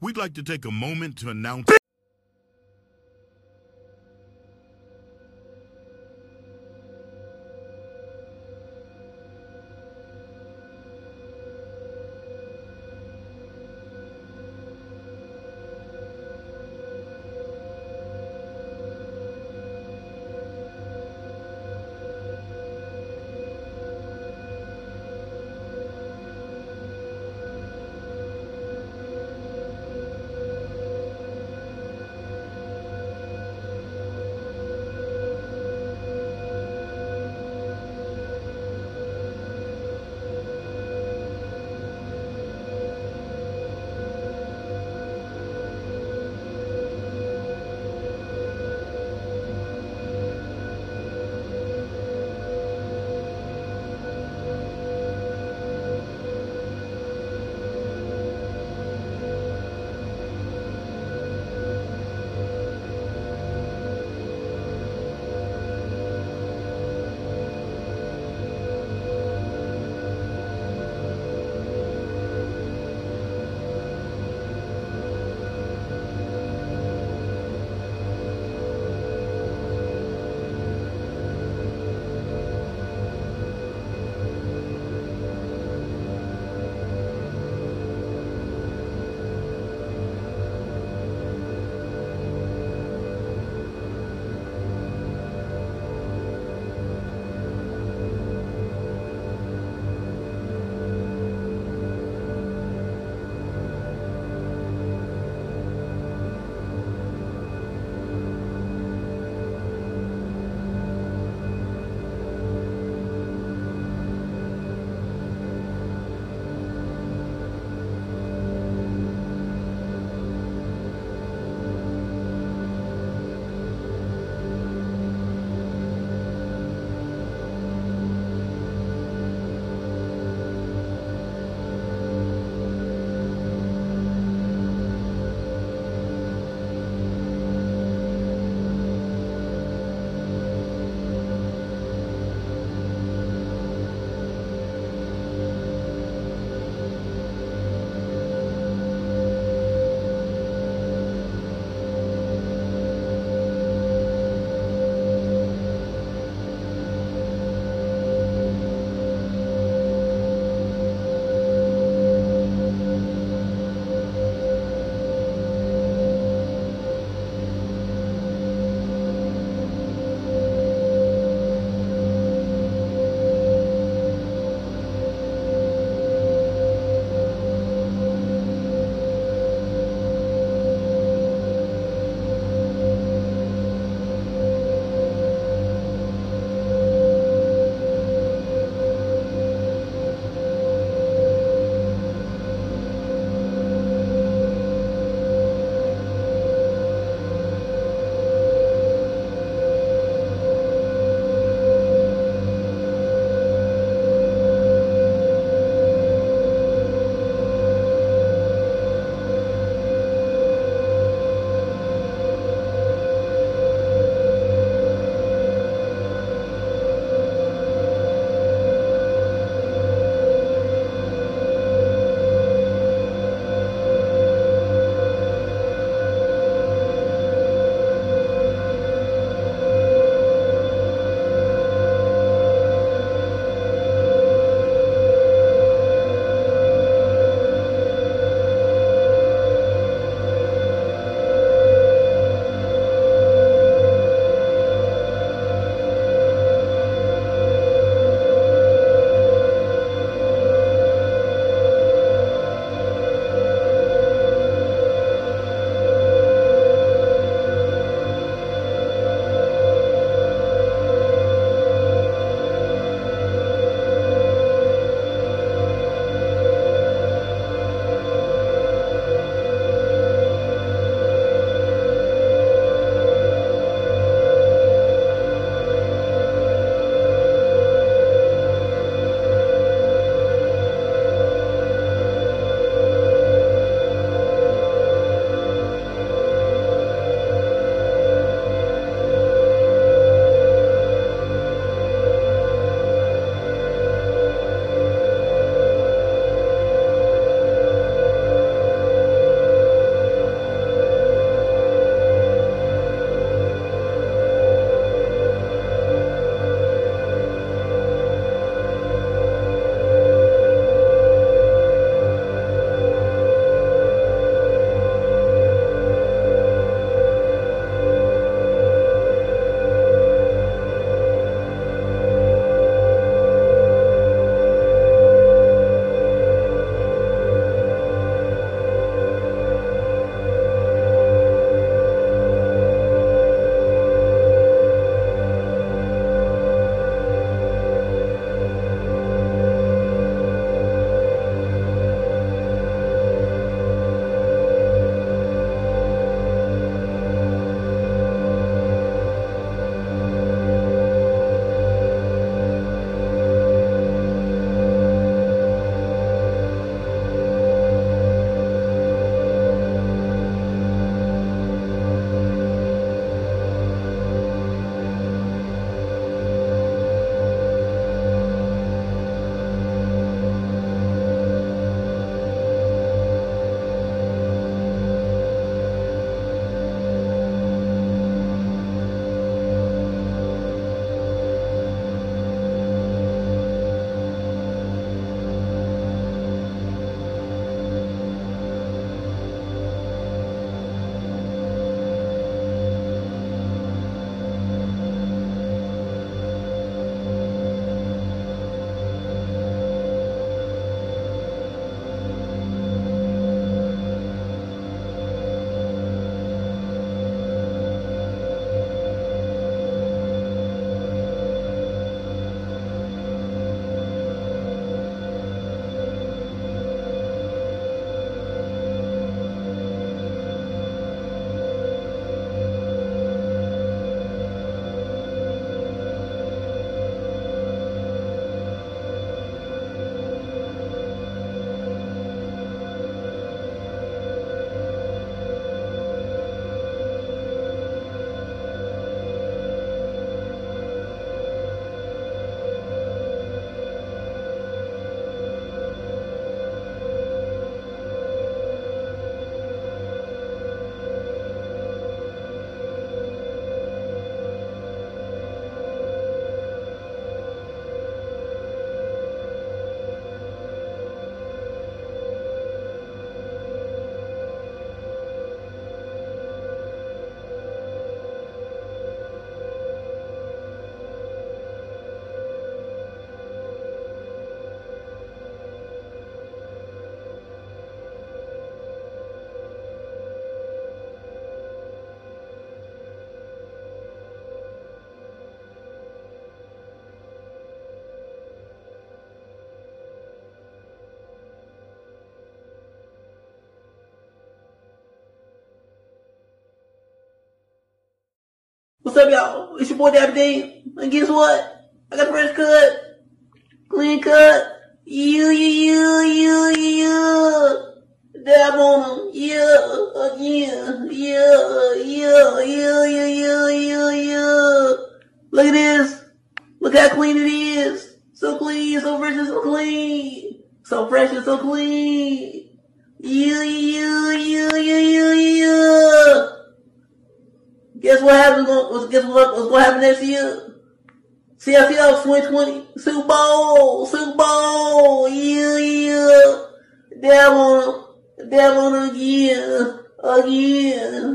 we'd like to take a moment to announce. Up, y'all? Oh, it's your boy Dabby Dave. And guess what? I got a fresh cut. Clean cut. You, you, you, you, you. Dab on them. Yeah, again. Yeah, yeah, yeah, yeah, yeah, yeah, yeah. Look at this. Look how clean it is. So clean, so fresh and so clean. So fresh and so clean. Yeah, yeah, yeah, yeah, yeah, yeah. Guess what happens? Guess what, what's to happen next year? CFL 2020 Super Bowl, Super Bowl, yeah, yeah. Dab on again, again.